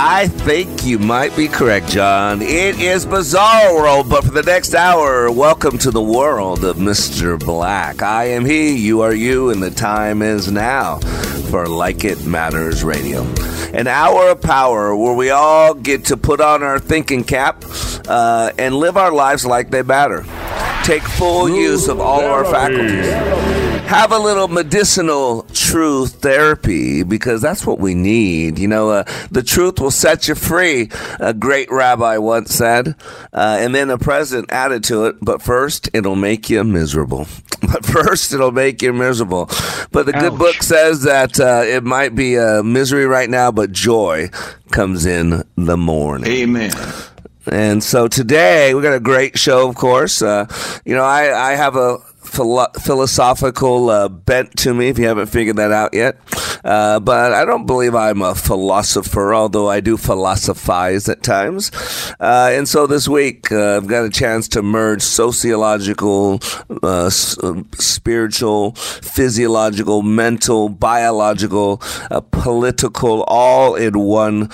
I think you might be correct, John. It is Bizarre World, but for the next hour, welcome to the world of Mr. Black. I am he, you are you, and the time is now for Like It Matters Radio. An hour of power where we all get to put on our thinking cap uh, and live our lives like they matter. Take full use of all our faculties have a little medicinal truth therapy because that's what we need. You know, uh, the truth will set you free, a great rabbi once said. Uh, and then the president added to it, but first, it'll make you miserable. But first, it'll make you miserable. But the Ouch. good book says that uh, it might be a misery right now, but joy comes in the morning. Amen. And so today we got a great show, of course. Uh, you know, I, I have a philo- philosophical uh, bent to me, if you haven't figured that out yet. Uh, but I don't believe I'm a philosopher, although I do philosophize at times. Uh, and so this week, uh, I've got a chance to merge sociological, uh, s- uh, spiritual, physiological, mental, biological, political, all in one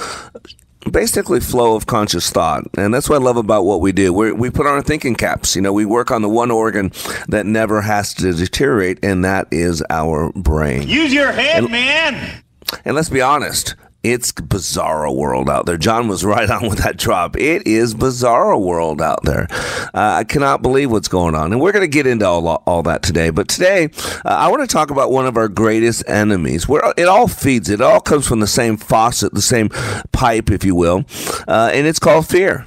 basically flow of conscious thought. And that's what i love about what we do. We we put on our thinking caps. You know we work on the one organ that never has to deteriorate and that is our brain. Use your head and, man. and let's be honest it's bizarro world out there. John was right on with that drop. It is bizarro world out there. Uh, I cannot believe what's going on, and we're going to get into all, all that today. But today, uh, I want to talk about one of our greatest enemies. Where it all feeds, it all comes from the same faucet, the same pipe, if you will, uh, and it's called fear.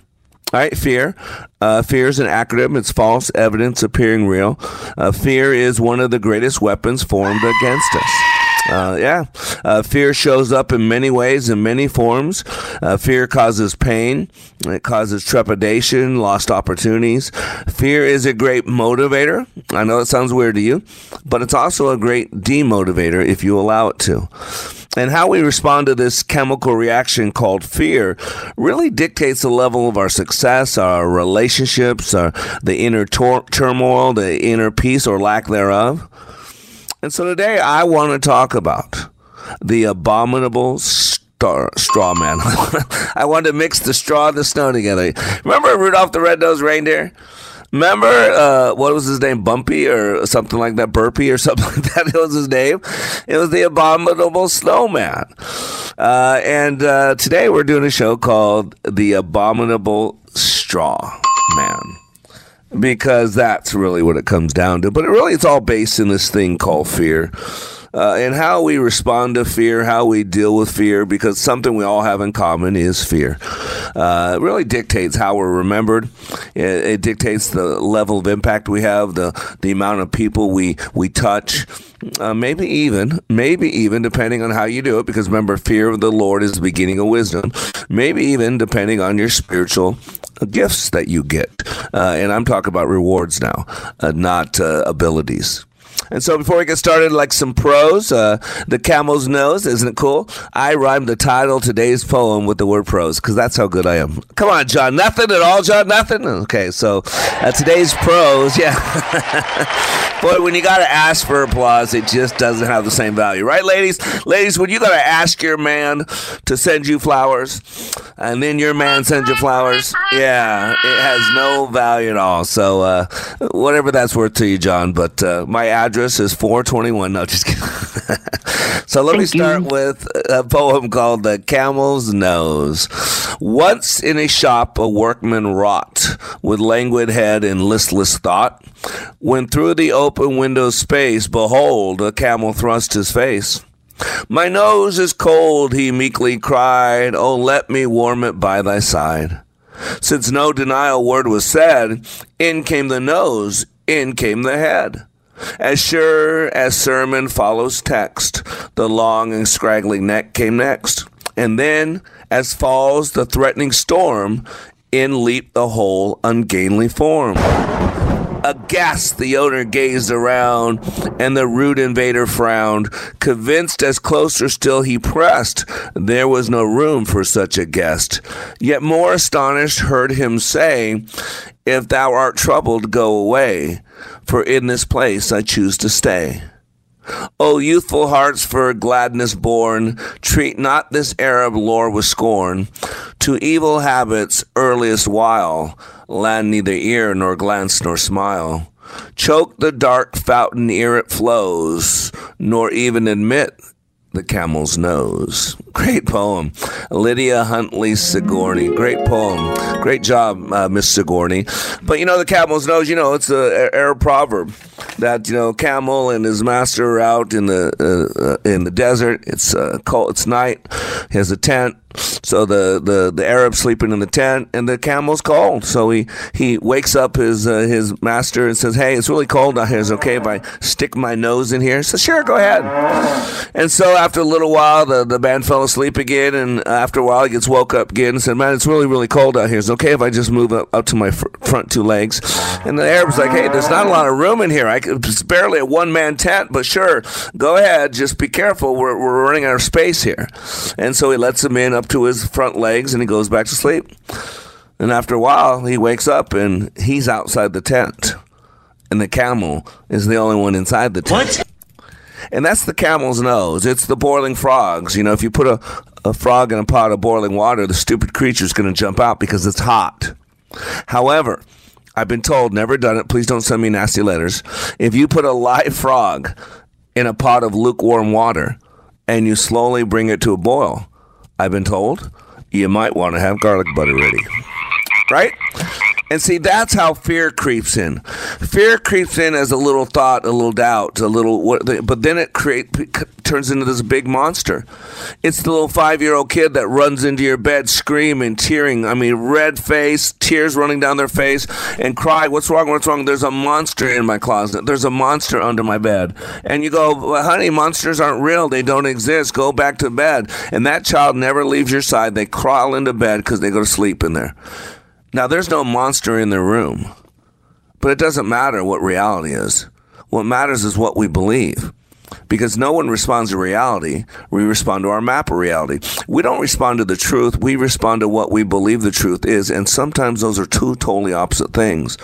All right, fear. Uh, fear is an acronym. It's false evidence appearing real. Uh, fear is one of the greatest weapons formed against us. Uh, yeah. Uh, fear shows up in many ways, in many forms. Uh, fear causes pain. It causes trepidation, lost opportunities. Fear is a great motivator. I know it sounds weird to you, but it's also a great demotivator if you allow it to. And how we respond to this chemical reaction called fear really dictates the level of our success, our relationships, our, the inner tor- turmoil, the inner peace or lack thereof. And so today I want to talk about the abominable star, straw man. I want to mix the straw and the snow together. Remember Rudolph the Red-Nosed Reindeer? Remember uh, what was his name, Bumpy or something like that, Burpy or something like that? It was his name. It was the Abominable Snowman. Uh, and uh, today we're doing a show called The Abominable Straw Man because that's really what it comes down to. But it really, it's all based in this thing called fear. Uh, and how we respond to fear, how we deal with fear, because something we all have in common is fear. Uh, it really dictates how we're remembered. It, it, dictates the level of impact we have, the the amount of people we we touch. Uh, maybe even, maybe even depending on how you do it, because remember, fear of the Lord is the beginning of wisdom. Maybe even depending on your spiritual gifts that you get. Uh, and I'm talking about rewards now, uh, not uh, abilities. And so before we get started, like some prose, uh, the camel's nose, isn't it cool? I rhymed the title today's poem with the word pros because that's how good I am. Come on, John, nothing at all, John, nothing. Okay, so uh, today's prose, yeah. Boy, when you got to ask for applause, it just doesn't have the same value, right, ladies? Ladies, when you got to ask your man to send you flowers, and then your man sends you flowers, yeah, it has no value at all. So uh, whatever that's worth to you, John. But uh, my address is 421. No, just kidding. so let Thank me start you. with a poem called The Camel's Nose. Once in a shop, a workman wrought with languid head and listless thought. When through the open window space, behold, a camel thrust his face. My nose is cold, he meekly cried. Oh, let me warm it by thy side. Since no denial word was said, in came the nose, in came the head. As sure as sermon follows text, the long and scraggly neck came next. And then, as falls the threatening storm, in leaped the whole ungainly form. Aghast, the owner gazed around, and the rude invader frowned. Convinced as closer still he pressed, there was no room for such a guest. Yet more astonished heard him say, If thou art troubled, go away, for in this place I choose to stay. O youthful hearts for gladness born, treat not this Arab lore with scorn. To evil habits earliest while, land neither ear nor glance nor smile. Choke the dark fountain ere it flows, nor even admit the camel's nose. Great poem. Lydia Huntley Sigourney. Great poem. Great job, uh, Miss Sigourney. But you know, the camel's nose, you know, it's an Arab proverb that, you know, camel and his master are out in the, uh, uh, in the desert. It's uh, cold, it's night. He has a tent. So the, the, the Arab sleeping in the tent and the camel's cold. So he, he wakes up his uh, his master and says, Hey, it's really cold out here. Is okay if I stick my nose in here? He says, Sure, go ahead. And so after a little while, the, the man fell asleep again. And after a while, he gets woke up again and said, Man, it's really, really cold out here. Is it okay if I just move up, up to my fr- front two legs? And the Arab's like, Hey, there's not a lot of room in here. I could, it's barely a one man tent, but sure, go ahead. Just be careful. We're, we're running out of space here. And so he lets him in up to his front legs and he goes back to sleep. And after a while, he wakes up and he's outside the tent. And the camel is the only one inside the tent. What? And that's the camel's nose. It's the boiling frogs. You know, if you put a, a frog in a pot of boiling water, the stupid creature's going to jump out because it's hot. However, I've been told, never done it, please don't send me nasty letters. If you put a live frog in a pot of lukewarm water and you slowly bring it to a boil, I've been told, you might want to have garlic butter ready. Right? And see, that's how fear creeps in. Fear creeps in as a little thought, a little doubt, a little, but then it create, turns into this big monster. It's the little five year old kid that runs into your bed screaming, tearing. I mean, red face, tears running down their face, and cry, What's wrong? What's wrong? There's a monster in my closet. There's a monster under my bed. And you go, well, Honey, monsters aren't real. They don't exist. Go back to bed. And that child never leaves your side. They crawl into bed because they go to sleep in there. Now, there's no monster in the room, but it doesn't matter what reality is. What matters is what we believe. Because no one responds to reality, we respond to our map of reality. We don't respond to the truth, we respond to what we believe the truth is, and sometimes those are two totally opposite things.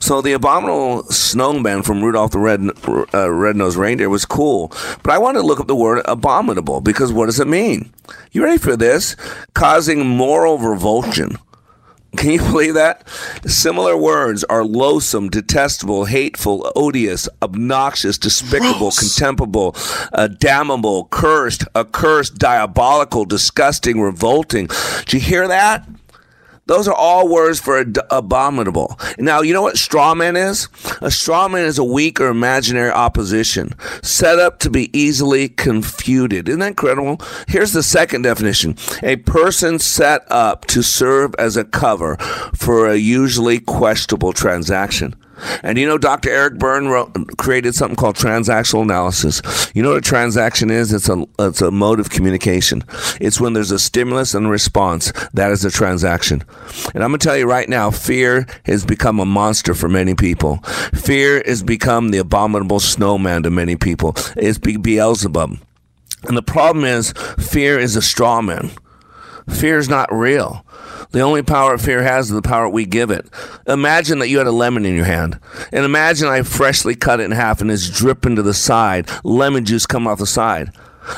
So the abominable snowman from Rudolph the Red uh, Red-Nosed Reindeer was cool, but I wanted to look up the word abominable because what does it mean? You ready for this? Causing moral revulsion. Can you believe that? Similar words are loathsome, detestable, hateful, odious, obnoxious, despicable, Gross. contemptible, uh, damnable, cursed, accursed, diabolical, disgusting, revolting. Do you hear that? Those are all words for ad- abominable. Now, you know what straw man is? A straw man is a weak or imaginary opposition set up to be easily confuted. Isn't that incredible? Here's the second definition a person set up to serve as a cover for a usually questionable transaction. And you know, Dr. Eric Berne wrote, created something called transactional analysis. You know what a transaction is? It's a, it's a mode of communication. It's when there's a stimulus and a response. That is a transaction. And I'm going to tell you right now, fear has become a monster for many people. Fear has become the abominable snowman to many people. It's Beelzebub. And the problem is, fear is a straw man. Fear is not real. The only power fear has is the power we give it. Imagine that you had a lemon in your hand. And imagine I freshly cut it in half and it's dripping to the side. Lemon juice come off the side.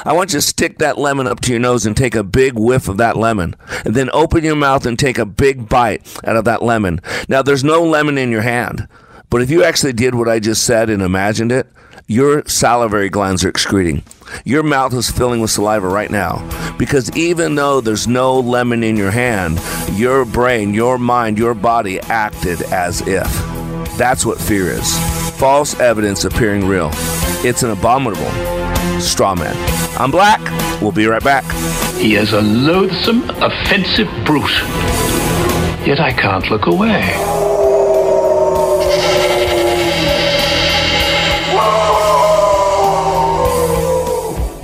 I want you to stick that lemon up to your nose and take a big whiff of that lemon. And then open your mouth and take a big bite out of that lemon. Now, there's no lemon in your hand. But if you actually did what I just said and imagined it, your salivary glands are excreting. Your mouth is filling with saliva right now. Because even though there's no lemon in your hand, your brain, your mind, your body acted as if. That's what fear is false evidence appearing real. It's an abominable straw man. I'm Black. We'll be right back. He is a loathsome, offensive brute. Yet I can't look away.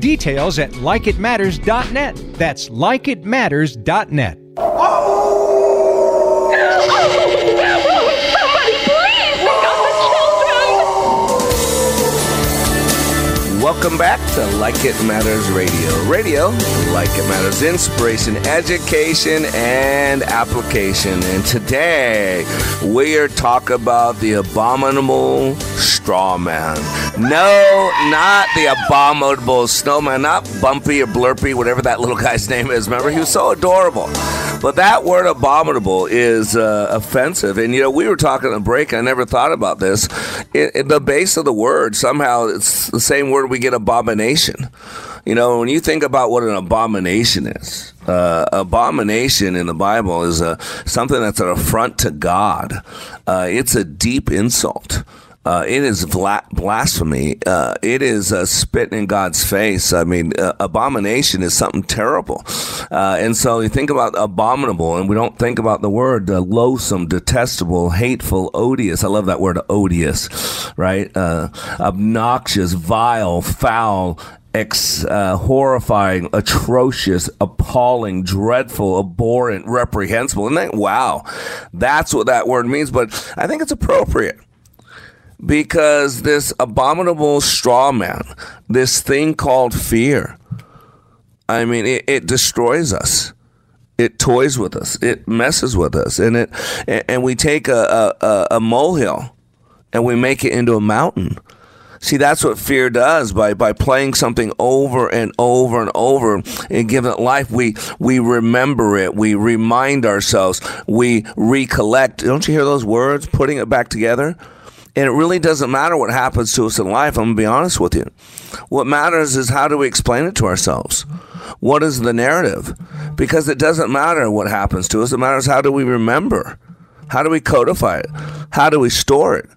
Details at likeitmatters.net. That's likeitmatters.net. Welcome back to Like It Matters Radio. Radio, like it matters, inspiration, education, and application. And today we are talking about the abominable straw man. No, not the abominable snowman, not Bumpy or Blurpy, whatever that little guy's name is. Remember, he was so adorable. But that word abominable is uh, offensive. And, you know, we were talking a break, I never thought about this. In, in the base of the word, somehow it's the same word we get abomination. You know, when you think about what an abomination is, uh, abomination in the Bible is a, something that's an affront to God. Uh, it's a deep insult. Uh, it is blasphemy. Uh, it is uh, spitting in God's face. I mean, uh, abomination is something terrible. Uh, and so you think about abominable, and we don't think about the word uh, loathsome, detestable, hateful, odious. I love that word odious, right? obnoxious, vile, foul, Ex, uh, horrifying, atrocious, appalling, dreadful, abhorrent, reprehensible. And that wow, that's what that word means. But I think it's appropriate because this abominable straw man, this thing called fear, I mean, it, it destroys us. It toys with us. It messes with us, and it and we take a, a, a molehill and we make it into a mountain. See, that's what fear does by, by playing something over and over and over and giving it life. We, we remember it. We remind ourselves. We recollect. Don't you hear those words? Putting it back together. And it really doesn't matter what happens to us in life. I'm going to be honest with you. What matters is how do we explain it to ourselves? What is the narrative? Because it doesn't matter what happens to us. It matters how do we remember? How do we codify it? How do we store it?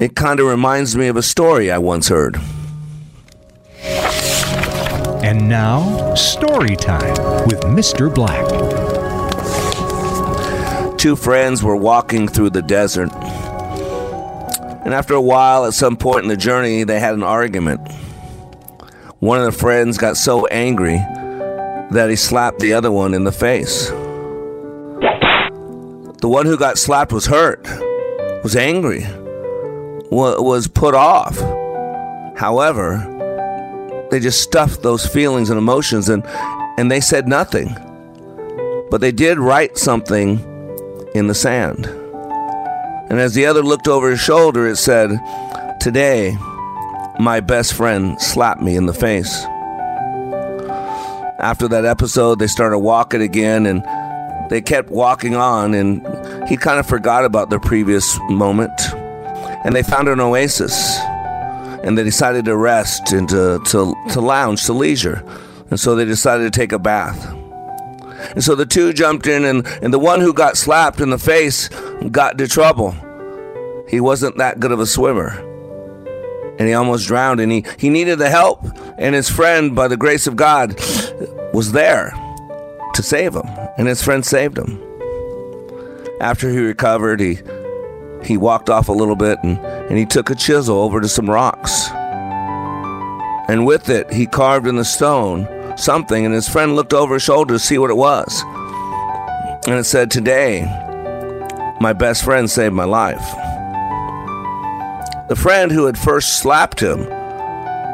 It kind of reminds me of a story I once heard. And now, story time with Mr. Black. Two friends were walking through the desert and after a while, at some point in the journey, they had an argument. One of the friends got so angry that he slapped the other one in the face. The one who got slapped was hurt, was angry, was put off. However, they just stuffed those feelings and emotions and, and they said nothing. But they did write something in the sand. And as the other looked over his shoulder, it said, Today, my best friend slapped me in the face. After that episode, they started walking again and they kept walking on, and he kind of forgot about the previous moment. And they found an oasis, and they decided to rest and to, to, to lounge, to leisure. And so they decided to take a bath. And so the two jumped in, and, and the one who got slapped in the face got into trouble. He wasn't that good of a swimmer. And he almost drowned, and he, he needed the help. And his friend, by the grace of God, was there to save him. And his friend saved him. After he recovered, he, he walked off a little bit and, and he took a chisel over to some rocks. And with it, he carved in the stone something, and his friend looked over his shoulder to see what it was. And it said, Today, my best friend saved my life. The friend who had first slapped him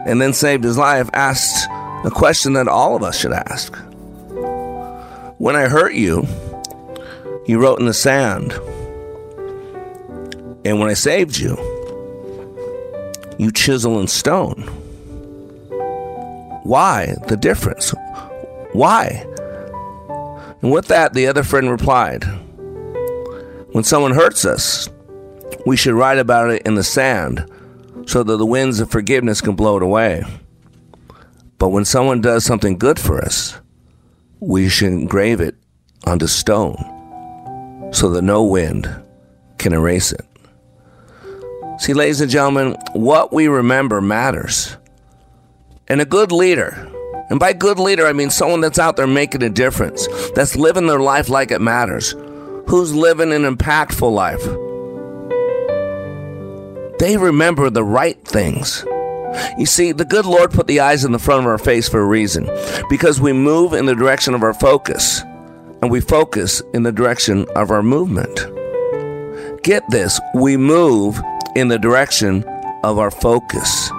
and then saved his life asked a question that all of us should ask When I hurt you, you wrote in the sand. And when I saved you, you chisel in stone. Why the difference? Why? And with that, the other friend replied, When someone hurts us, we should write about it in the sand so that the winds of forgiveness can blow it away. But when someone does something good for us, we should engrave it onto stone so that no wind can erase it. See, ladies and gentlemen, what we remember matters. And a good leader, and by good leader, I mean someone that's out there making a difference, that's living their life like it matters, who's living an impactful life. They remember the right things. You see, the good Lord put the eyes in the front of our face for a reason because we move in the direction of our focus and we focus in the direction of our movement. Get this, we move in the direction of our focus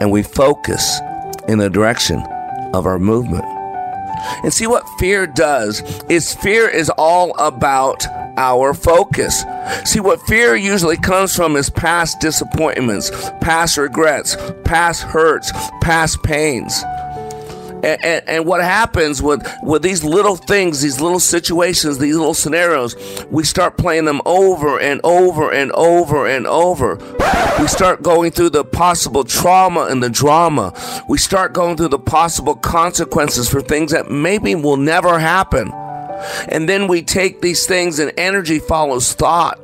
and we focus in the direction of our movement. And see what fear does is fear is all about our focus. See, what fear usually comes from is past disappointments, past regrets, past hurts, past pains. And, and, what happens with, with these little things, these little situations, these little scenarios, we start playing them over and over and over and over. We start going through the possible trauma and the drama. We start going through the possible consequences for things that maybe will never happen. And then we take these things, and energy follows thought.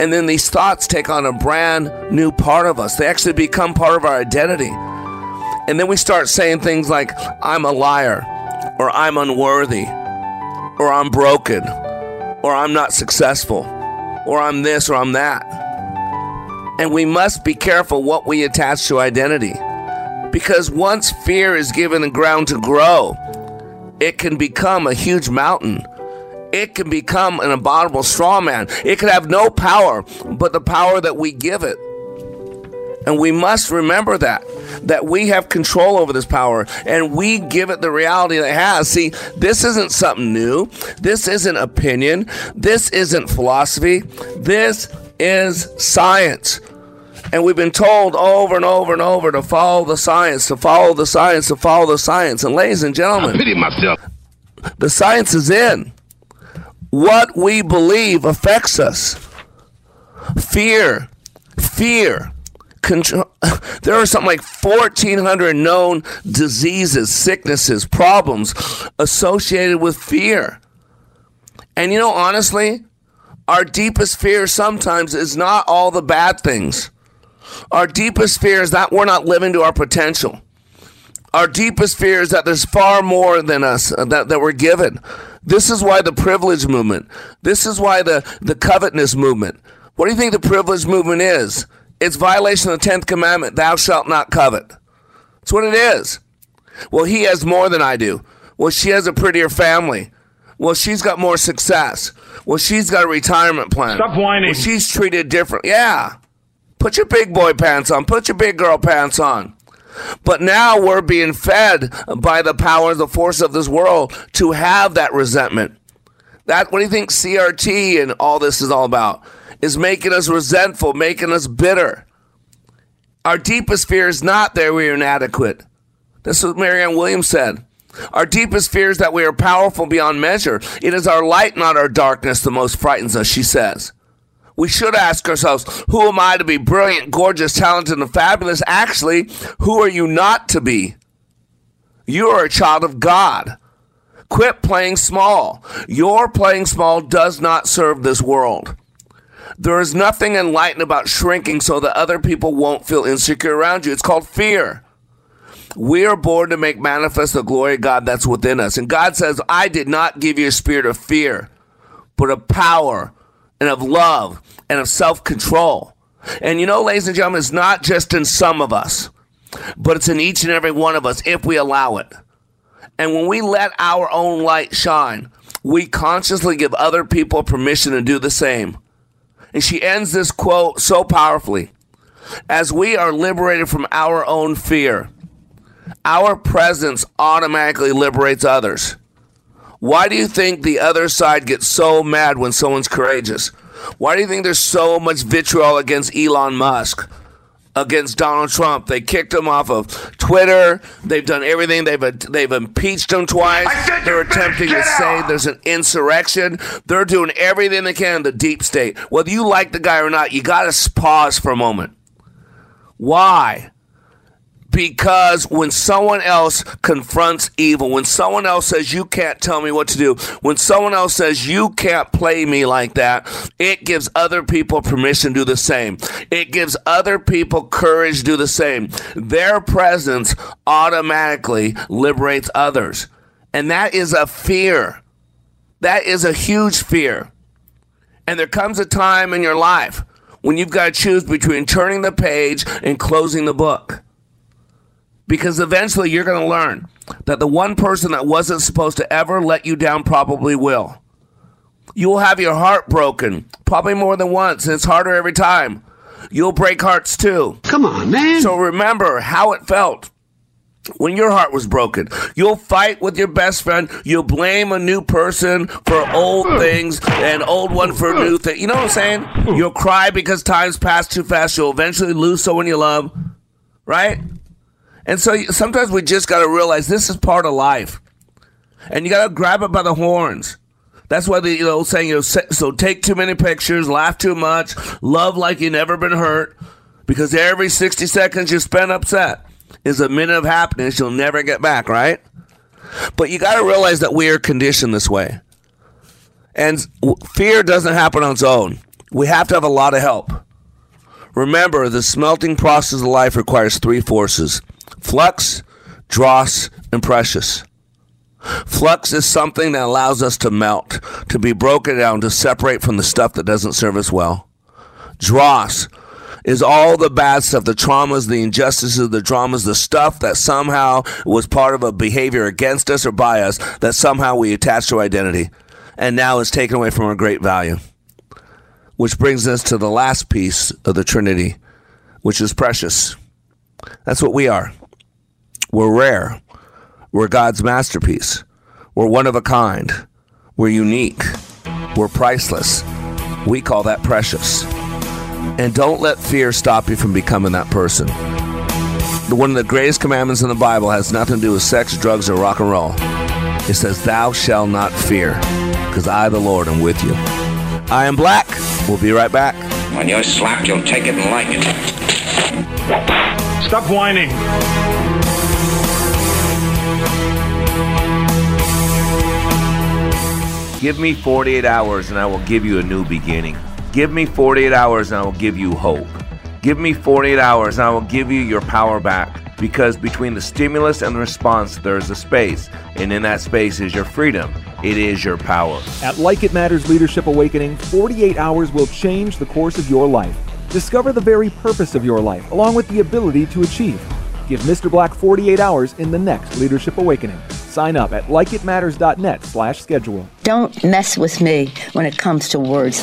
And then these thoughts take on a brand new part of us. They actually become part of our identity. And then we start saying things like, I'm a liar, or I'm unworthy, or I'm broken, or I'm not successful, or I'm this, or I'm that. And we must be careful what we attach to identity. Because once fear is given the ground to grow, it can become a huge mountain. It can become an abominable straw man. It can have no power but the power that we give it. And we must remember that, that we have control over this power and we give it the reality that it has. See, this isn't something new. This isn't opinion. This isn't philosophy. This is science. And we've been told over and over and over to follow the science, to follow the science, to follow the science. And ladies and gentlemen, I pity myself. The science is in. What we believe affects us. Fear, fear. Control. There are something like 1,400 known diseases, sicknesses, problems associated with fear. And you know, honestly, our deepest fear sometimes is not all the bad things. Our deepest fear is that we're not living to our potential. Our deepest fear is that there's far more than us uh, that, that we're given. This is why the privilege movement, this is why the, the covetousness movement. What do you think the privilege movement is? It's violation of the 10th commandment, thou shalt not covet. That's what it is. Well, he has more than I do. Well, she has a prettier family. Well, she's got more success. Well, she's got a retirement plan. Stop whining. Well, she's treated different. Yeah. Put your big boy pants on. Put your big girl pants on. But now we're being fed by the power, the force of this world to have that resentment. That what do you think CRT and all this is all about? Is making us resentful, making us bitter. Our deepest fear is not that we are inadequate. That's what Marianne Williams said. Our deepest fear is that we are powerful beyond measure. It is our light, not our darkness, that most frightens us, she says we should ask ourselves, who am I to be brilliant, gorgeous, talented, and fabulous? Actually, who are you not to be? You are a child of God. Quit playing small. Your playing small does not serve this world. There is nothing enlightened about shrinking so that other people won't feel insecure around you. It's called fear. We are born to make manifest the glory of God that's within us. And God says, I did not give you a spirit of fear, but of power and of love and of self control. And you know, ladies and gentlemen, it's not just in some of us, but it's in each and every one of us if we allow it. And when we let our own light shine, we consciously give other people permission to do the same. And she ends this quote so powerfully As we are liberated from our own fear, our presence automatically liberates others. Why do you think the other side gets so mad when someone's courageous? Why do you think there's so much vitriol against Elon Musk? Against Donald Trump. They kicked him off of Twitter. They've done everything. They've they've impeached him twice. They're attempting to say there's an insurrection. They're doing everything they can. The deep state. Whether you like the guy or not, you got to pause for a moment. Why? Because when someone else confronts evil, when someone else says you can't tell me what to do, when someone else says you can't play me like that, it gives other people permission to do the same. It gives other people courage to do the same. Their presence automatically liberates others. And that is a fear. That is a huge fear. And there comes a time in your life when you've got to choose between turning the page and closing the book because eventually you're going to learn that the one person that wasn't supposed to ever let you down probably will. You will have your heart broken, probably more than once, and it's harder every time. You'll break hearts too. Come on, man. So remember how it felt when your heart was broken. You'll fight with your best friend. You'll blame a new person for old things and old one for new things. You know what I'm saying? You'll cry because time's passed too fast. You'll eventually lose someone you love, right? And so sometimes we just got to realize this is part of life. And you got to grab it by the horns. That's why the you know saying you know, so take too many pictures, laugh too much, love like you've never been hurt, because every 60 seconds you spend upset is a minute of happiness you'll never get back, right? But you got to realize that we are conditioned this way. And fear doesn't happen on its own. We have to have a lot of help. Remember, the smelting process of life requires three forces Flux, dross, and precious. Flux is something that allows us to melt, to be broken down, to separate from the stuff that doesn't serve us well. Dross is all the bad stuff, the traumas, the injustices, the dramas, the stuff that somehow was part of a behavior against us or by us that somehow we attach to identity and now is taken away from our great value. Which brings us to the last piece of the Trinity, which is precious. That's what we are. We're rare. We're God's masterpiece. We're one of a kind. We're unique. We're priceless. We call that precious. And don't let fear stop you from becoming that person. One of the greatest commandments in the Bible has nothing to do with sex, drugs, or rock and roll. It says, Thou shalt not fear, because I, the Lord, am with you. I am black. We'll be right back. When you're slapped, you'll take it and like it. Stop whining. Give me 48 hours and I will give you a new beginning. Give me 48 hours and I will give you hope. Give me 48 hours and I will give you your power back. Because between the stimulus and the response, there is a space. And in that space is your freedom. It is your power. At Like It Matters Leadership Awakening, 48 hours will change the course of your life. Discover the very purpose of your life, along with the ability to achieve. Give Mr. Black 48 hours in the next Leadership Awakening. Sign up at likeitmatters.net slash schedule. Don't mess with me when it comes to words.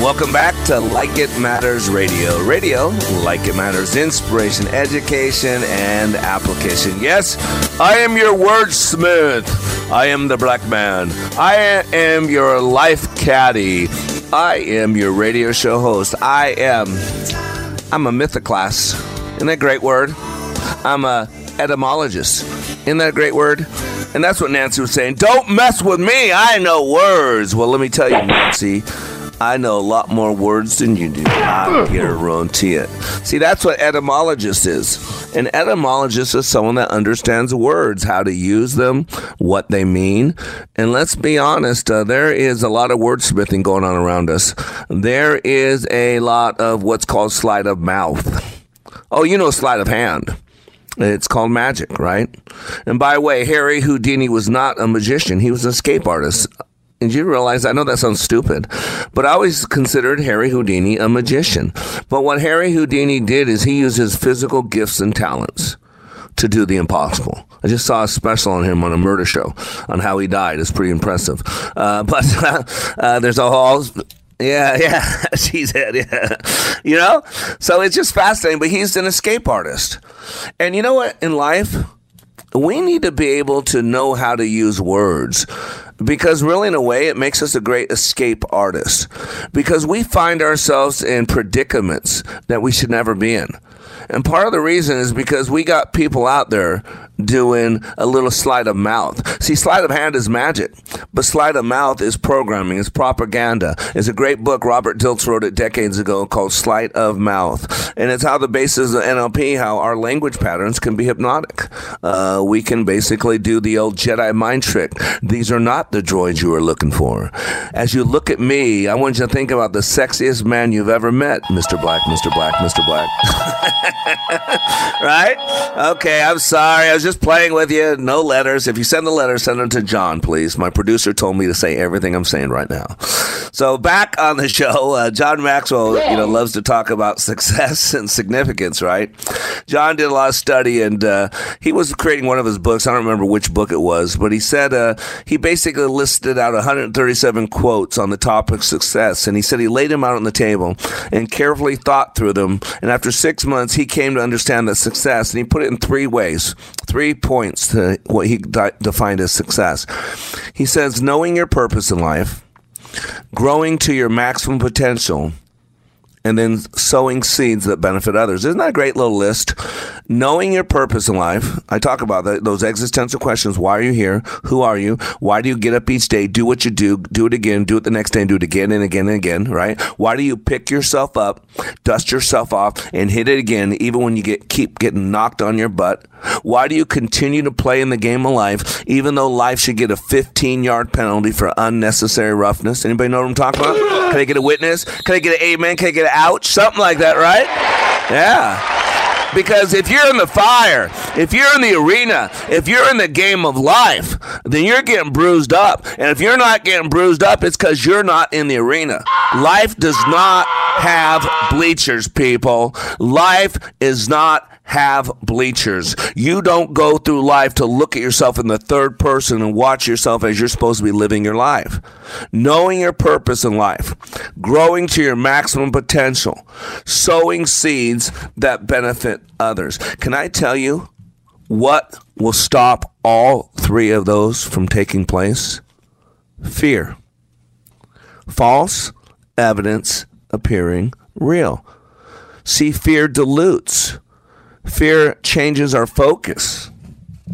Welcome back to Like It Matters Radio. Radio, like it matters, inspiration, education, and application. Yes, I am your wordsmith. I am the black man. I am your life caddy. I am your radio show host. I am, I'm a mythoclass. Isn't that a great word? I'm a etymologist. Isn't that a great word? And that's what Nancy was saying. Don't mess with me. I know words. Well, let me tell you, Nancy. I know a lot more words than you do. I guarantee it. See, that's what etymologist is. An etymologist is someone that understands words, how to use them, what they mean. And let's be honest, uh, there is a lot of wordsmithing going on around us. There is a lot of what's called sleight of mouth. Oh, you know, sleight of hand. It's called magic, right? And by the way, Harry Houdini was not a magician. He was an escape artist. And you realize? I know that sounds stupid, but I always considered Harry Houdini a magician. But what Harry Houdini did is he used his physical gifts and talents to do the impossible. I just saw a special on him on a murder show on how he died. It's pretty impressive. Uh, but uh, there's a whole. Yeah, yeah, she's it. Yeah, you know. So it's just fascinating. But he's an escape artist, and you know what? In life, we need to be able to know how to use words because really in a way it makes us a great escape artist because we find ourselves in predicaments that we should never be in and part of the reason is because we got people out there doing a little sleight of mouth. See, sleight of hand is magic, but sleight of mouth is programming, it's propaganda. It's a great book. Robert Dilts wrote it decades ago called Sleight of Mouth. And it's how the basis of NLP, how our language patterns can be hypnotic. Uh, we can basically do the old Jedi mind trick. These are not the droids you are looking for. As you look at me, I want you to think about the sexiest man you've ever met, Mr. Black, Mr. Black, Mr. Black. right? Okay, I'm sorry. I was just playing with you. No letters. If you send the letter, send them to John, please. My producer told me to say everything I'm saying right now. So back on the show, uh, John Maxwell, you know, loves to talk about success and significance, right? John did a lot of study, and uh, he was creating one of his books. I don't remember which book it was, but he said uh, he basically listed out 137 quotes on the topic of success, and he said he laid them out on the table and carefully thought through them. And after six months, he came to understand that success, and he put it in three ways, three points to what he di- defined as success. He says, knowing your purpose in life, growing to your maximum potential, and then sowing seeds that benefit others. Isn't that a great little list? Knowing your purpose in life. I talk about that, those existential questions. Why are you here? Who are you? Why do you get up each day, do what you do, do it again, do it the next day, and do it again and again and again, right? Why do you pick yourself up, dust yourself off, and hit it again, even when you get keep getting knocked on your butt? Why do you continue to play in the game of life, even though life should get a 15 yard penalty for unnecessary roughness? Anybody know what I'm talking about? Can I get a witness? Can I get an amen? Can I get an ouch? Something like that, right? Yeah. Because if you're in the fire, if you're in the arena, if you're in the game of life, then you're getting bruised up. And if you're not getting bruised up, it's because you're not in the arena. Life does not have bleachers, people. Life is not have bleachers. You don't go through life to look at yourself in the third person and watch yourself as you're supposed to be living your life. Knowing your purpose in life, growing to your maximum potential, sowing seeds that benefit others. Can I tell you what will stop all three of those from taking place? Fear. False evidence appearing real. See, fear dilutes Fear changes our focus.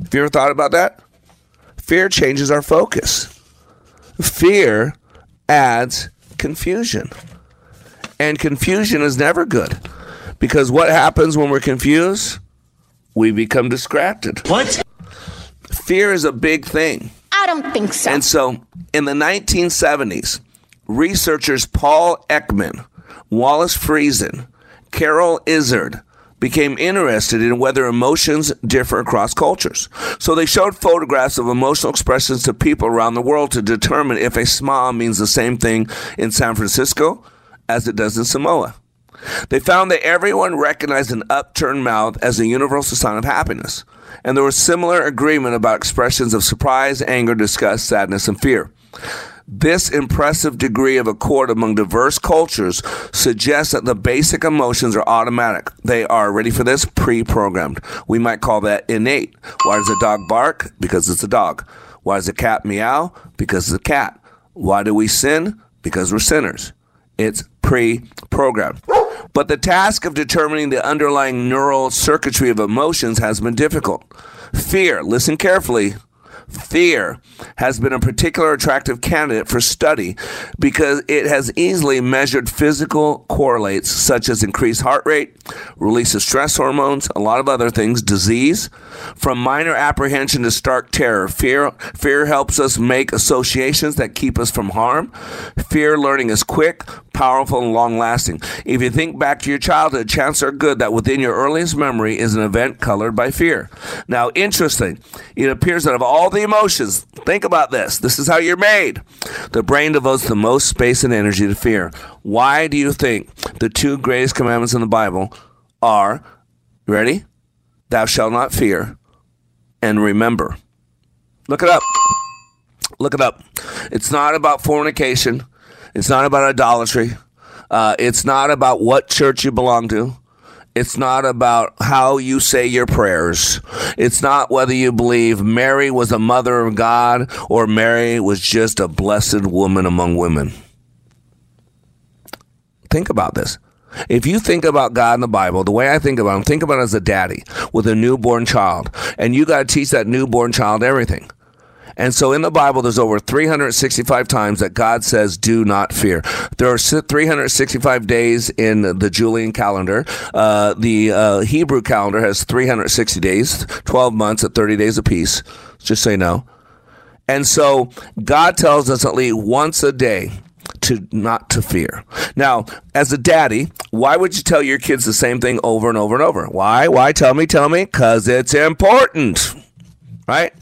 Have you ever thought about that? Fear changes our focus. Fear adds confusion. And confusion is never good. Because what happens when we're confused? We become distracted. What? Fear is a big thing. I don't think so. And so in the 1970s, researchers Paul Ekman, Wallace Friesen, Carol Izard, became interested in whether emotions differ across cultures. So they showed photographs of emotional expressions to people around the world to determine if a smile means the same thing in San Francisco as it does in Samoa. They found that everyone recognized an upturned mouth as a universal sign of happiness, and there was similar agreement about expressions of surprise, anger, disgust, sadness, and fear. This impressive degree of accord among diverse cultures suggests that the basic emotions are automatic. They are, ready for this, pre programmed. We might call that innate. Why does a dog bark? Because it's a dog. Why does a cat meow? Because it's a cat. Why do we sin? Because we're sinners. It's pre programmed. But the task of determining the underlying neural circuitry of emotions has been difficult. Fear, listen carefully, fear has been a particular attractive candidate for study because it has easily measured physical correlates such as increased heart rate, release of stress hormones, a lot of other things, disease. From minor apprehension to stark terror, fear fear helps us make associations that keep us from harm. Fear learning is quick, powerful, and long lasting. If you think back to your childhood, chances are good that within your earliest memory is an event colored by fear. Now, interesting, it appears that of all the emotions, think about this. This is how you're made. The brain devotes the most space and energy to fear. Why do you think the two greatest commandments in the Bible are ready? Thou shalt not fear, and remember. Look it up. Look it up. It's not about fornication. It's not about idolatry. Uh, it's not about what church you belong to. It's not about how you say your prayers. It's not whether you believe Mary was a mother of God or Mary was just a blessed woman among women. Think about this. If you think about God in the Bible, the way I think about him, think about it as a daddy with a newborn child. And you got to teach that newborn child everything. And so in the Bible, there's over 365 times that God says, do not fear. There are 365 days in the Julian calendar. Uh, the uh, Hebrew calendar has 360 days, 12 months at 30 days apiece. Just say no. And so God tells us at least once a day to not to fear. Now, as a daddy, why would you tell your kids the same thing over and over and over? Why? Why? Tell me, tell me. Because it's important right?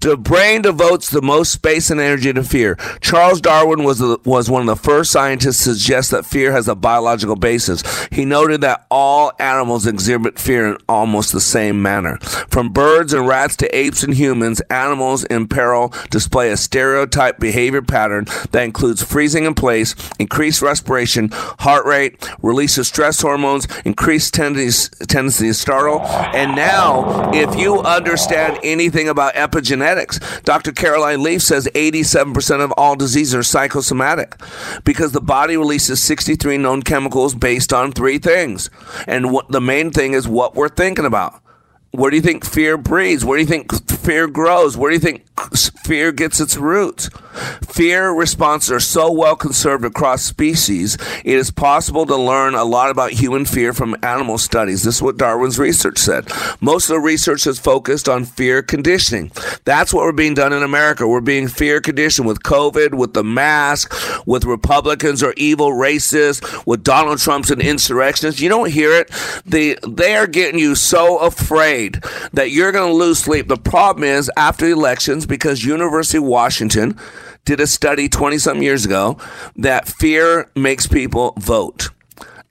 The brain devotes the most space and energy to fear. Charles Darwin was was one of the first scientists to suggest that fear has a biological basis. He noted that all animals exhibit fear in almost the same manner. From birds and rats to apes and humans, animals in peril display a stereotype behavior pattern that includes freezing in place, increased respiration, heart rate, release of stress hormones, increased tendency, tendency to startle. And now, if you understand anything about epigenetics. Dr. Caroline Leaf says 87% of all diseases are psychosomatic because the body releases 63 known chemicals based on three things. And what, the main thing is what we're thinking about. Where do you think fear breeds? Where do you think fear grows? Where do you think fear gets its roots? Fear responses are so well conserved across species, it is possible to learn a lot about human fear from animal studies. This is what Darwin's research said. Most of the research is focused on fear conditioning. That's what we're being done in America. We're being fear conditioned with COVID, with the mask, with Republicans or evil racists, with Donald Trump's an insurrectionist. You don't hear it. They, they are getting you so afraid afraid that you're going to lose sleep. The problem is after elections, because University of Washington did a study 20 some years ago that fear makes people vote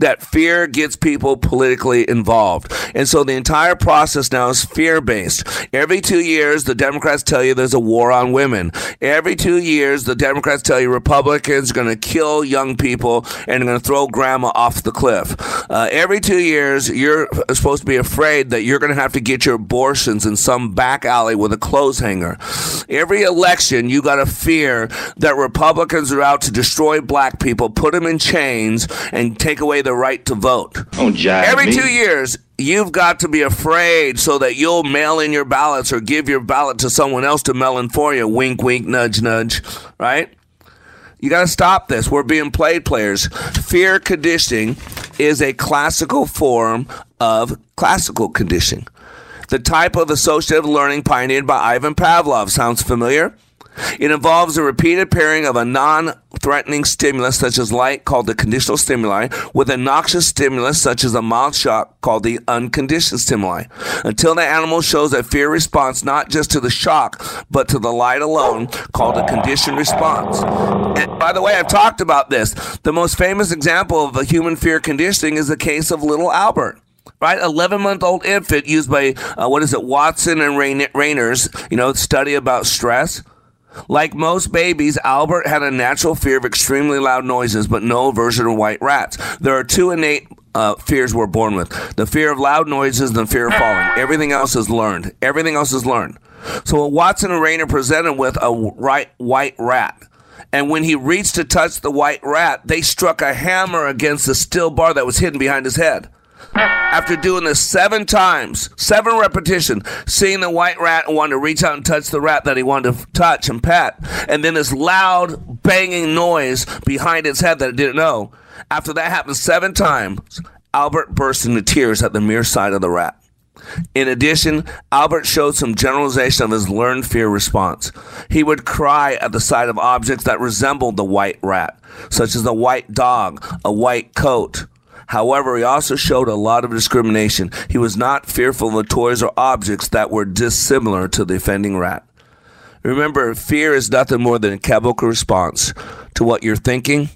that fear gets people politically involved. And so the entire process now is fear based. Every two years, the Democrats tell you there's a war on women. Every two years, the Democrats tell you Republicans are going to kill young people and are going to throw grandma off the cliff. Uh, every two years, you're supposed to be afraid that you're going to have to get your abortions in some back alley with a clothes hanger. Every election, you got to fear that Republicans are out to destroy black people, put them in chains, and take away their the right to vote. Don't jive Every me. two years, you've got to be afraid so that you'll mail in your ballots or give your ballot to someone else to mail in for you. Wink, wink, nudge, nudge. Right? You got to stop this. We're being played players. Fear conditioning is a classical form of classical conditioning. The type of associative learning pioneered by Ivan Pavlov sounds familiar. It involves a repeated pairing of a non threatening stimulus, such as light, called the conditional stimuli, with a noxious stimulus, such as a mild shock, called the unconditioned stimuli, until the animal shows a fear response not just to the shock, but to the light alone, called a conditioned response. And by the way, I've talked about this. The most famous example of a human fear conditioning is the case of little Albert right? 11 month old infant used by, uh, what is it, Watson and Rayner's, you know, study about stress. Like most babies, Albert had a natural fear of extremely loud noises, but no aversion to white rats. There are two innate uh, fears we're born with the fear of loud noises and the fear of falling. Everything else is learned. Everything else is learned. So Watson and Rayner presented with a right, white rat. And when he reached to touch the white rat, they struck a hammer against the steel bar that was hidden behind his head. After doing this seven times, seven repetition, seeing the white rat and wanting to reach out and touch the rat that he wanted to touch and pet, and then this loud banging noise behind its head that it didn't know. After that happened seven times, Albert burst into tears at the mere sight of the rat. In addition, Albert showed some generalization of his learned fear response. He would cry at the sight of objects that resembled the white rat, such as a white dog, a white coat, However, he also showed a lot of discrimination. He was not fearful of toys or objects that were dissimilar to the offending rat. Remember, fear is nothing more than a chemical response to what you're thinking,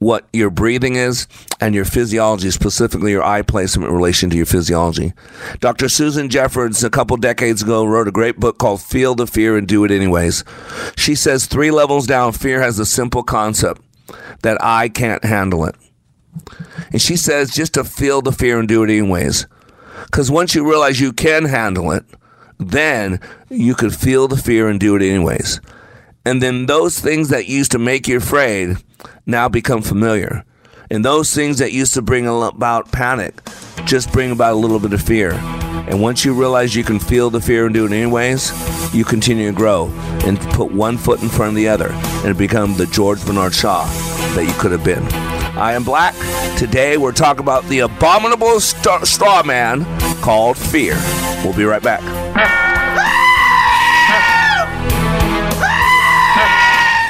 what your breathing is, and your physiology, specifically your eye placement in relation to your physiology. Dr. Susan Jeffers, a couple decades ago, wrote a great book called Feel the Fear and Do It Anyways. She says three levels down, fear has a simple concept that I can't handle it. And she says just to feel the fear and do it anyways. Because once you realize you can handle it, then you could feel the fear and do it anyways. And then those things that used to make you afraid now become familiar. And those things that used to bring about panic just bring about a little bit of fear. And once you realize you can feel the fear and do it anyways, you continue to grow and put one foot in front of the other and become the George Bernard Shaw that you could have been. I am Black. Today we're talking about the abominable st- straw man called fear. We'll be right back.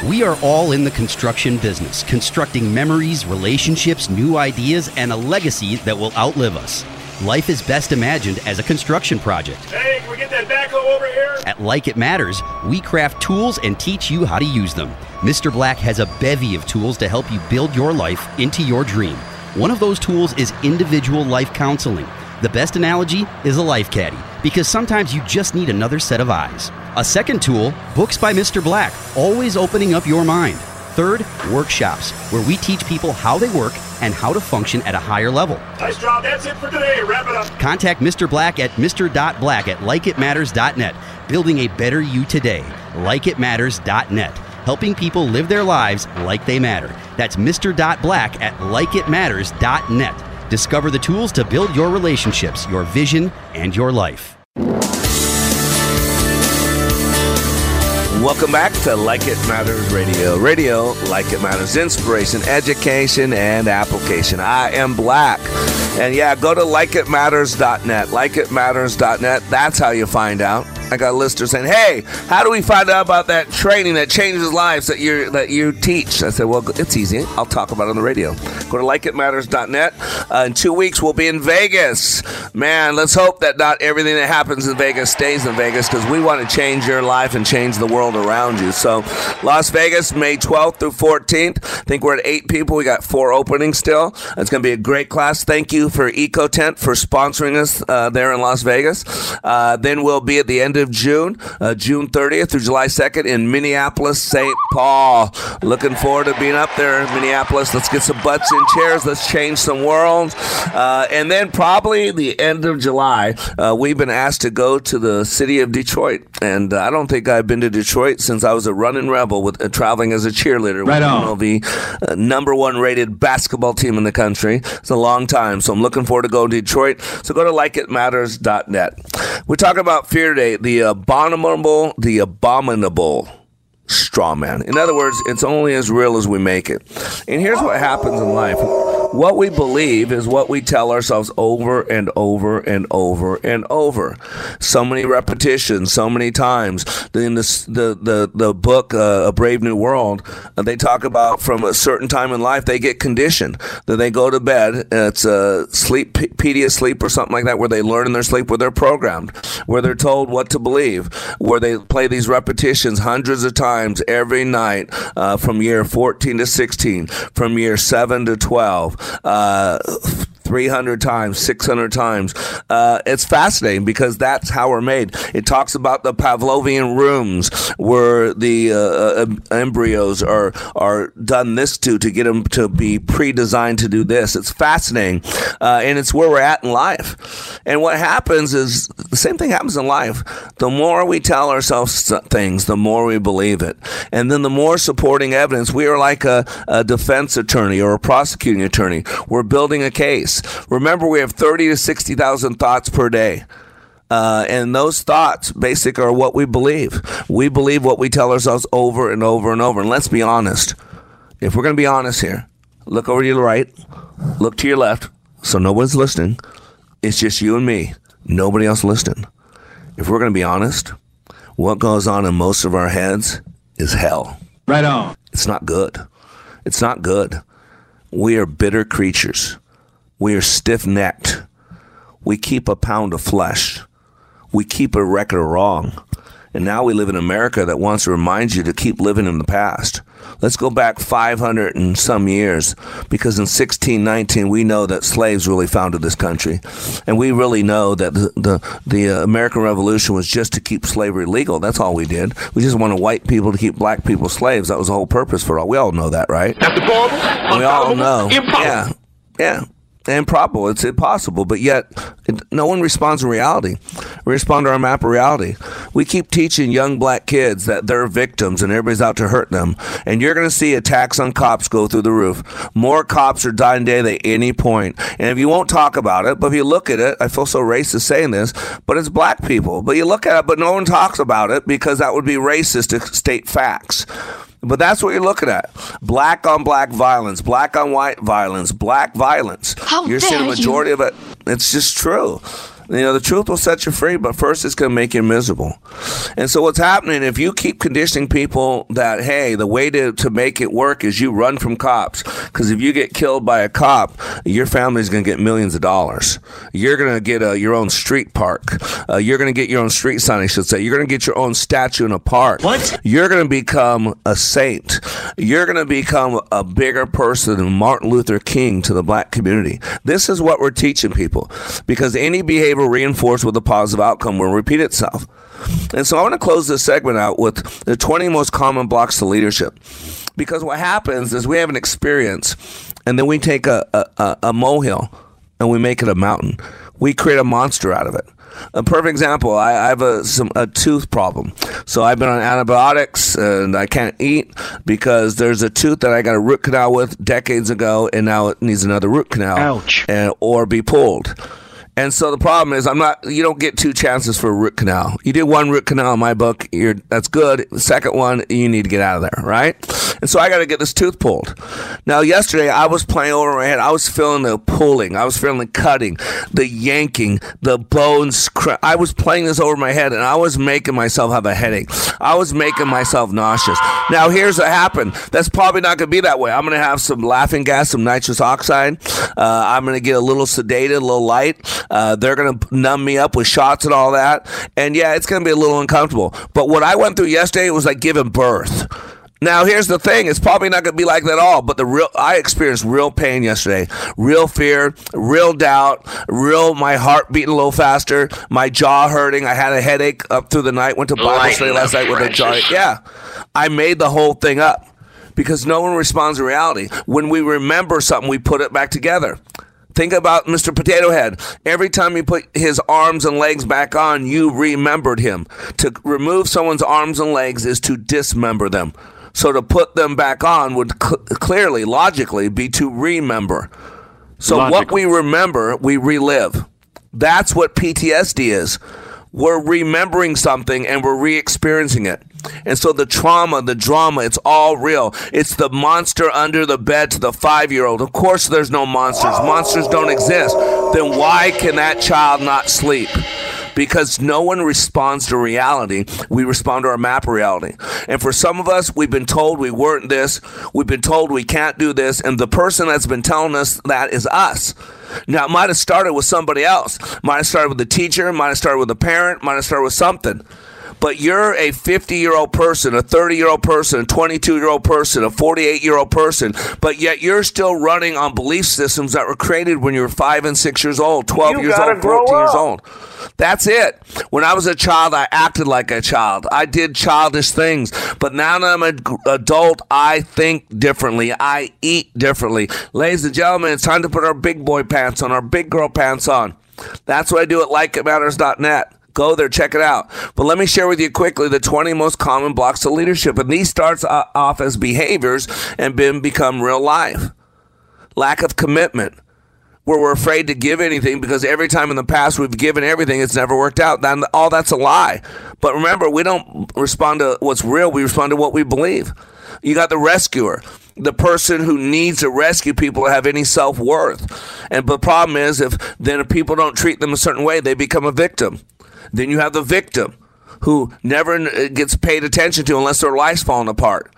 We are all in the construction business, constructing memories, relationships, new ideas, and a legacy that will outlive us. Life is best imagined as a construction project. Hey, can we get that backhoe over here? At Like It Matters, we craft tools and teach you how to use them. Mr. Black has a bevy of tools to help you build your life into your dream. One of those tools is individual life counseling. The best analogy is a life caddy, because sometimes you just need another set of eyes. A second tool, Books by Mr. Black, always opening up your mind. Third, workshops, where we teach people how they work and how to function at a higher level. Nice job. That's it for today. Wrap it up. Contact Mr. Black at mr.black at likeitmatters.net. Building a better you today. Likeitmatters.net. Helping people live their lives like they matter. That's Mr. Black at likeitmatters.net. Discover the tools to build your relationships, your vision, and your life. Welcome back to Like It Matters Radio. Radio, like it matters, inspiration, education, and application. I am Black. And yeah, go to likeitmatters.net. Likeitmatters.net. That's how you find out. I got a listener saying, "Hey, how do we find out about that training that changes lives that you that you teach?" I said, "Well, it's easy. I'll talk about it on the radio. Go to likeitmatters.net. Uh, in two weeks, we'll be in Vegas. Man, let's hope that not everything that happens in Vegas stays in Vegas because we want to change your life and change the world around you. So, Las Vegas, May 12th through 14th. I think we're at eight people. We got four openings still. It's going to be a great class. Thank you for EcoTent for sponsoring us uh, there in Las Vegas. Uh, then we'll be at the end of June, uh, June 30th through July 2nd in Minneapolis, St. Paul. Looking forward to being up there in Minneapolis. Let's get some butts in chairs. Let's change some worlds. Uh, and then probably the end of July, uh, we've been asked to go to the city of Detroit. And I don't think I've been to Detroit since I was a running rebel with uh, traveling as a cheerleader. Right on. The uh, number one rated basketball team in the country. It's a long time. So I'm looking forward to going to Detroit. So go to likeitmatters.net. We're talking about fear today. The abominable, the abominable straw man. In other words, it's only as real as we make it. And here's what happens in life. What we believe is what we tell ourselves over and over and over and over. So many repetitions, so many times. In the the the, the book uh, A Brave New World, uh, they talk about from a certain time in life they get conditioned. That they go to bed. It's a sleep pedia sleep or something like that, where they learn in their sleep, where they're programmed, where they're told what to believe, where they play these repetitions hundreds of times every night uh, from year 14 to 16, from year 7 to 12 uh, 300 times, 600 times. Uh, it's fascinating because that's how we're made. It talks about the Pavlovian rooms where the uh, uh, embryos are are done this to to get them to be pre-designed to do this. It's fascinating, uh, and it's where we're at in life. And what happens is the same thing happens in life. The more we tell ourselves things, the more we believe it, and then the more supporting evidence. We are like a, a defense attorney or a prosecuting attorney. We're building a case. Remember, we have 30 to 60,000 thoughts per day. Uh, and those thoughts, basic, are what we believe. We believe what we tell ourselves over and over and over. And let's be honest. If we're going to be honest here, look over to your right, look to your left, so no one's listening. It's just you and me, nobody else listening. If we're going to be honest, what goes on in most of our heads is hell. Right on. It's not good. It's not good. We are bitter creatures. We are stiff necked. We keep a pound of flesh. We keep a record of wrong. And now we live in America that wants to remind you to keep living in the past. Let's go back 500 and some years because in 1619 we know that slaves really founded this country. And we really know that the, the, the uh, American Revolution was just to keep slavery legal. That's all we did. We just wanted white people to keep black people slaves. That was the whole purpose for all. We all know that, right? That's deplorable. We all know. Impossible. Yeah. Yeah, improbable. It's impossible, but yet no one responds to reality. We respond to our map of reality. We keep teaching young black kids that they're victims and everybody's out to hurt them. And you're going to see attacks on cops go through the roof. More cops are dying daily at any point. And if you won't talk about it, but if you look at it, I feel so racist saying this, but it's black people. But you look at it, but no one talks about it because that would be racist to state facts. But that's what you're looking at. Black on black violence, black on white violence, black violence. How you're seeing a majority of it. It's just true. You know, the truth will set you free, but first it's going to make you miserable. And so, what's happening if you keep conditioning people that, hey, the way to, to make it work is you run from cops? Because if you get killed by a cop, your family's going to get millions of dollars. You're going to get a, your own street park. Uh, you're going to get your own street sign, I should say. You're going to get your own statue in a park. What? You're going to become a saint. You're going to become a bigger person than Martin Luther King to the black community. This is what we're teaching people because any behavior reinforced with a positive outcome will repeat itself. And so I want to close this segment out with the 20 most common blocks to leadership. Because what happens is we have an experience and then we take a, a, a molehill and we make it a mountain. We create a monster out of it. A perfect example. I, I have a some, a tooth problem, so I've been on antibiotics and I can't eat because there's a tooth that I got a root canal with decades ago, and now it needs another root canal. Ouch. And, or be pulled. And so the problem is, I'm not. You don't get two chances for a root canal. You did one root canal in my book. You're that's good. The second one, you need to get out of there, right? And so I got to get this tooth pulled. Now, yesterday I was playing over my head. I was feeling the pulling. I was feeling the cutting, the yanking, the bones. Cr- I was playing this over my head, and I was making myself have a headache. I was making myself nauseous. Now, here's what happened. That's probably not going to be that way. I'm going to have some laughing gas, some nitrous oxide. Uh, I'm going to get a little sedated, a little light. Uh, they're going to numb me up with shots and all that. And yeah, it's going to be a little uncomfortable. But what I went through yesterday was like giving birth. Now here's the thing: it's probably not going to be like that at all. But the real, I experienced real pain yesterday, real fear, real doubt, real my heart beating a little faster, my jaw hurting. I had a headache up through the night. Went to Bible Lighten study last night with a jaw. Yeah, I made the whole thing up because no one responds to reality. When we remember something, we put it back together. Think about Mr. Potato Head. Every time you put his arms and legs back on, you remembered him. To remove someone's arms and legs is to dismember them. So to put them back on would cl- clearly, logically, be to remember. So what we remember, we relive. That's what PTSD is. We're remembering something and we're re experiencing it. And so the trauma, the drama, it's all real. It's the monster under the bed to the five year old. Of course, there's no monsters. Monsters don't exist. Then why can that child not sleep? Because no one responds to reality. We respond to our map reality. And for some of us, we've been told we weren't this. We've been told we can't do this. And the person that's been telling us that is us. Now, it might have started with somebody else. Might have started with a teacher. Might have started with a parent. Might have started with something. But you're a 50 year old person, a 30 year old person, a 22 year old person, a 48 year old person, but yet you're still running on belief systems that were created when you were five and six years old, 12 You years old, 14 years old. That's it. When I was a child, I acted like a child. I did childish things. But now that I'm an adult, I think differently. I eat differently. Ladies and gentlemen, it's time to put our big boy pants on, our big girl pants on. That's what I do at likeitmatters.net. Go there, check it out. But let me share with you quickly the 20 most common blocks to leadership. And these starts off as behaviors and then become real life. Lack of commitment where we're afraid to give anything because every time in the past we've given everything, it's never worked out. Then all that's a lie. But remember, we don't respond to what's real, we respond to what we believe. You got the rescuer, the person who needs to rescue people to have any self worth. And the problem is, if then if people don't treat them a certain way, they become a victim. Then you have the victim who never uh, gets paid attention to unless their life's falling apart.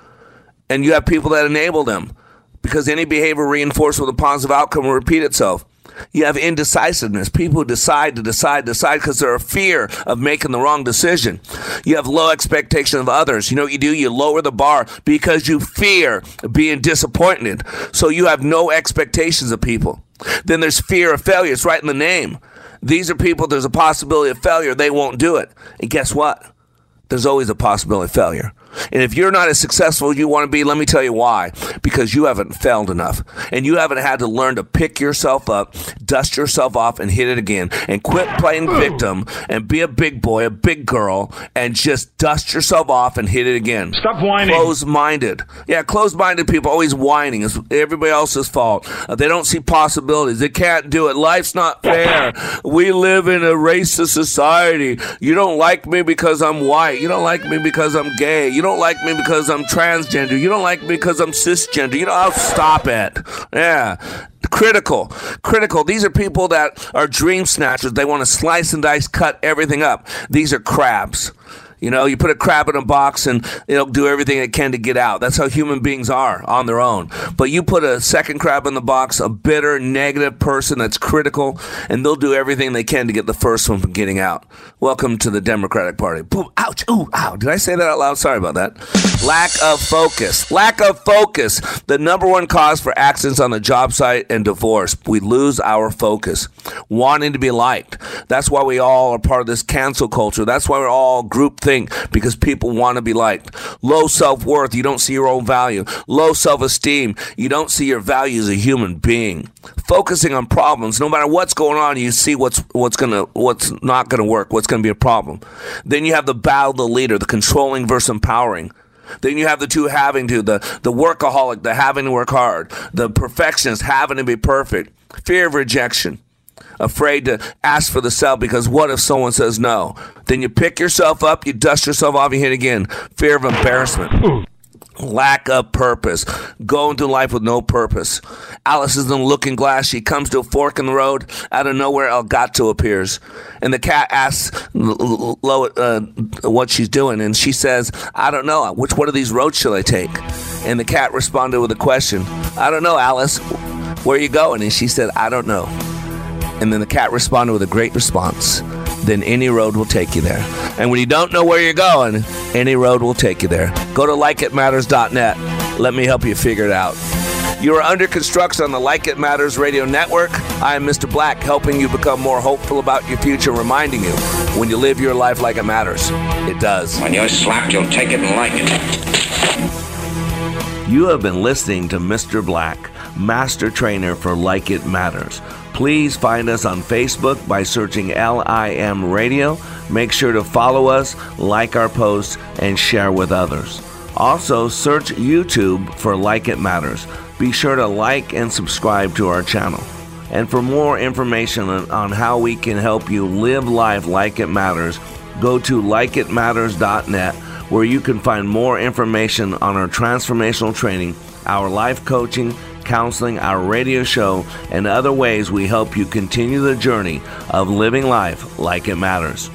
And you have people that enable them because any behavior reinforced with a positive outcome will repeat itself. You have indecisiveness, people decide to decide, decide because they're a fear of making the wrong decision. You have low expectation of others. You know what you do? You lower the bar because you fear being disappointed. So you have no expectations of people. Then there's fear of failure. It's right in the name. These are people, there's a possibility of failure. They won't do it. And guess what? There's always a possibility of failure. And if you're not as successful as you want to be, let me tell you why. Because you haven't failed enough. And you haven't had to learn to pick yourself up, dust yourself off, and hit it again. And quit playing victim and be a big boy, a big girl, and just dust yourself off and hit it again. Stop whining. Closed minded. Yeah, closed minded people always whining. It's everybody else's fault. Uh, they don't see possibilities. They can't do it. Life's not fair. We live in a racist society. You don't like me because I'm white. You don't like me because I'm gay. You don't like me because I'm transgender. You don't like me because I'm cisgender. You know, I'll stop it. Yeah. Critical. Critical. These are people that are dream snatchers. They want to slice and dice, cut everything up. These are crabs. You know, you put a crab in a box and it'll do everything it can to get out. That's how human beings are on their own. But you put a second crab in the box, a bitter, negative person that's critical, and they'll do everything they can to get the first one from getting out. Welcome to the Democratic Party. Boom, ouch, ooh, ow. Did I say that out loud? Sorry about that. Lack of focus. Lack of focus. The number one cause for accidents on the job site and divorce. We lose our focus. Wanting to be liked. That's why we all are part of this cancel culture. That's why we're all group because people want to be liked. Low self worth, you don't see your own value. Low self esteem, you don't see your value as a human being. Focusing on problems, no matter what's going on, you see what's what's gonna what's not gonna work, what's gonna be a problem. Then you have the battle the leader, the controlling versus empowering. Then you have the two having to, the, the workaholic, the having to work hard, the perfectionist having to be perfect, fear of rejection afraid to ask for the sell because what if someone says no? Then you pick yourself up, you dust yourself off, you hit again. Fear of embarrassment. Lack of purpose. Going through life with no purpose. Alice is in the looking glass. She comes to a fork in the road. Out of nowhere, El Gato appears. And the cat asks Lo, uh, what she's doing. And she says, I don't know. Which one of these roads shall I take? And the cat responded with a question I don't know, Alice. Where are you going? And she said, I don't know. And then the cat responded with a great response. Then any road will take you there. And when you don't know where you're going, any road will take you there. Go to likeitmatters.net. Let me help you figure it out. You are under construction on the Like It Matters radio network. I am Mr. Black, helping you become more hopeful about your future, reminding you when you live your life like it matters, it does. When you're slapped, you'll take it and like it. You have been listening to Mr. Black, Master Trainer for Like It Matters. Please find us on Facebook by searching LIM Radio. Make sure to follow us, like our posts, and share with others. Also, search YouTube for Like It Matters. Be sure to like and subscribe to our channel. And for more information on how we can help you live life like it matters, go to likeitmatters.net where you can find more information on our transformational training, our life coaching, counseling, our radio show, and other ways we help you continue the journey of living life like it matters.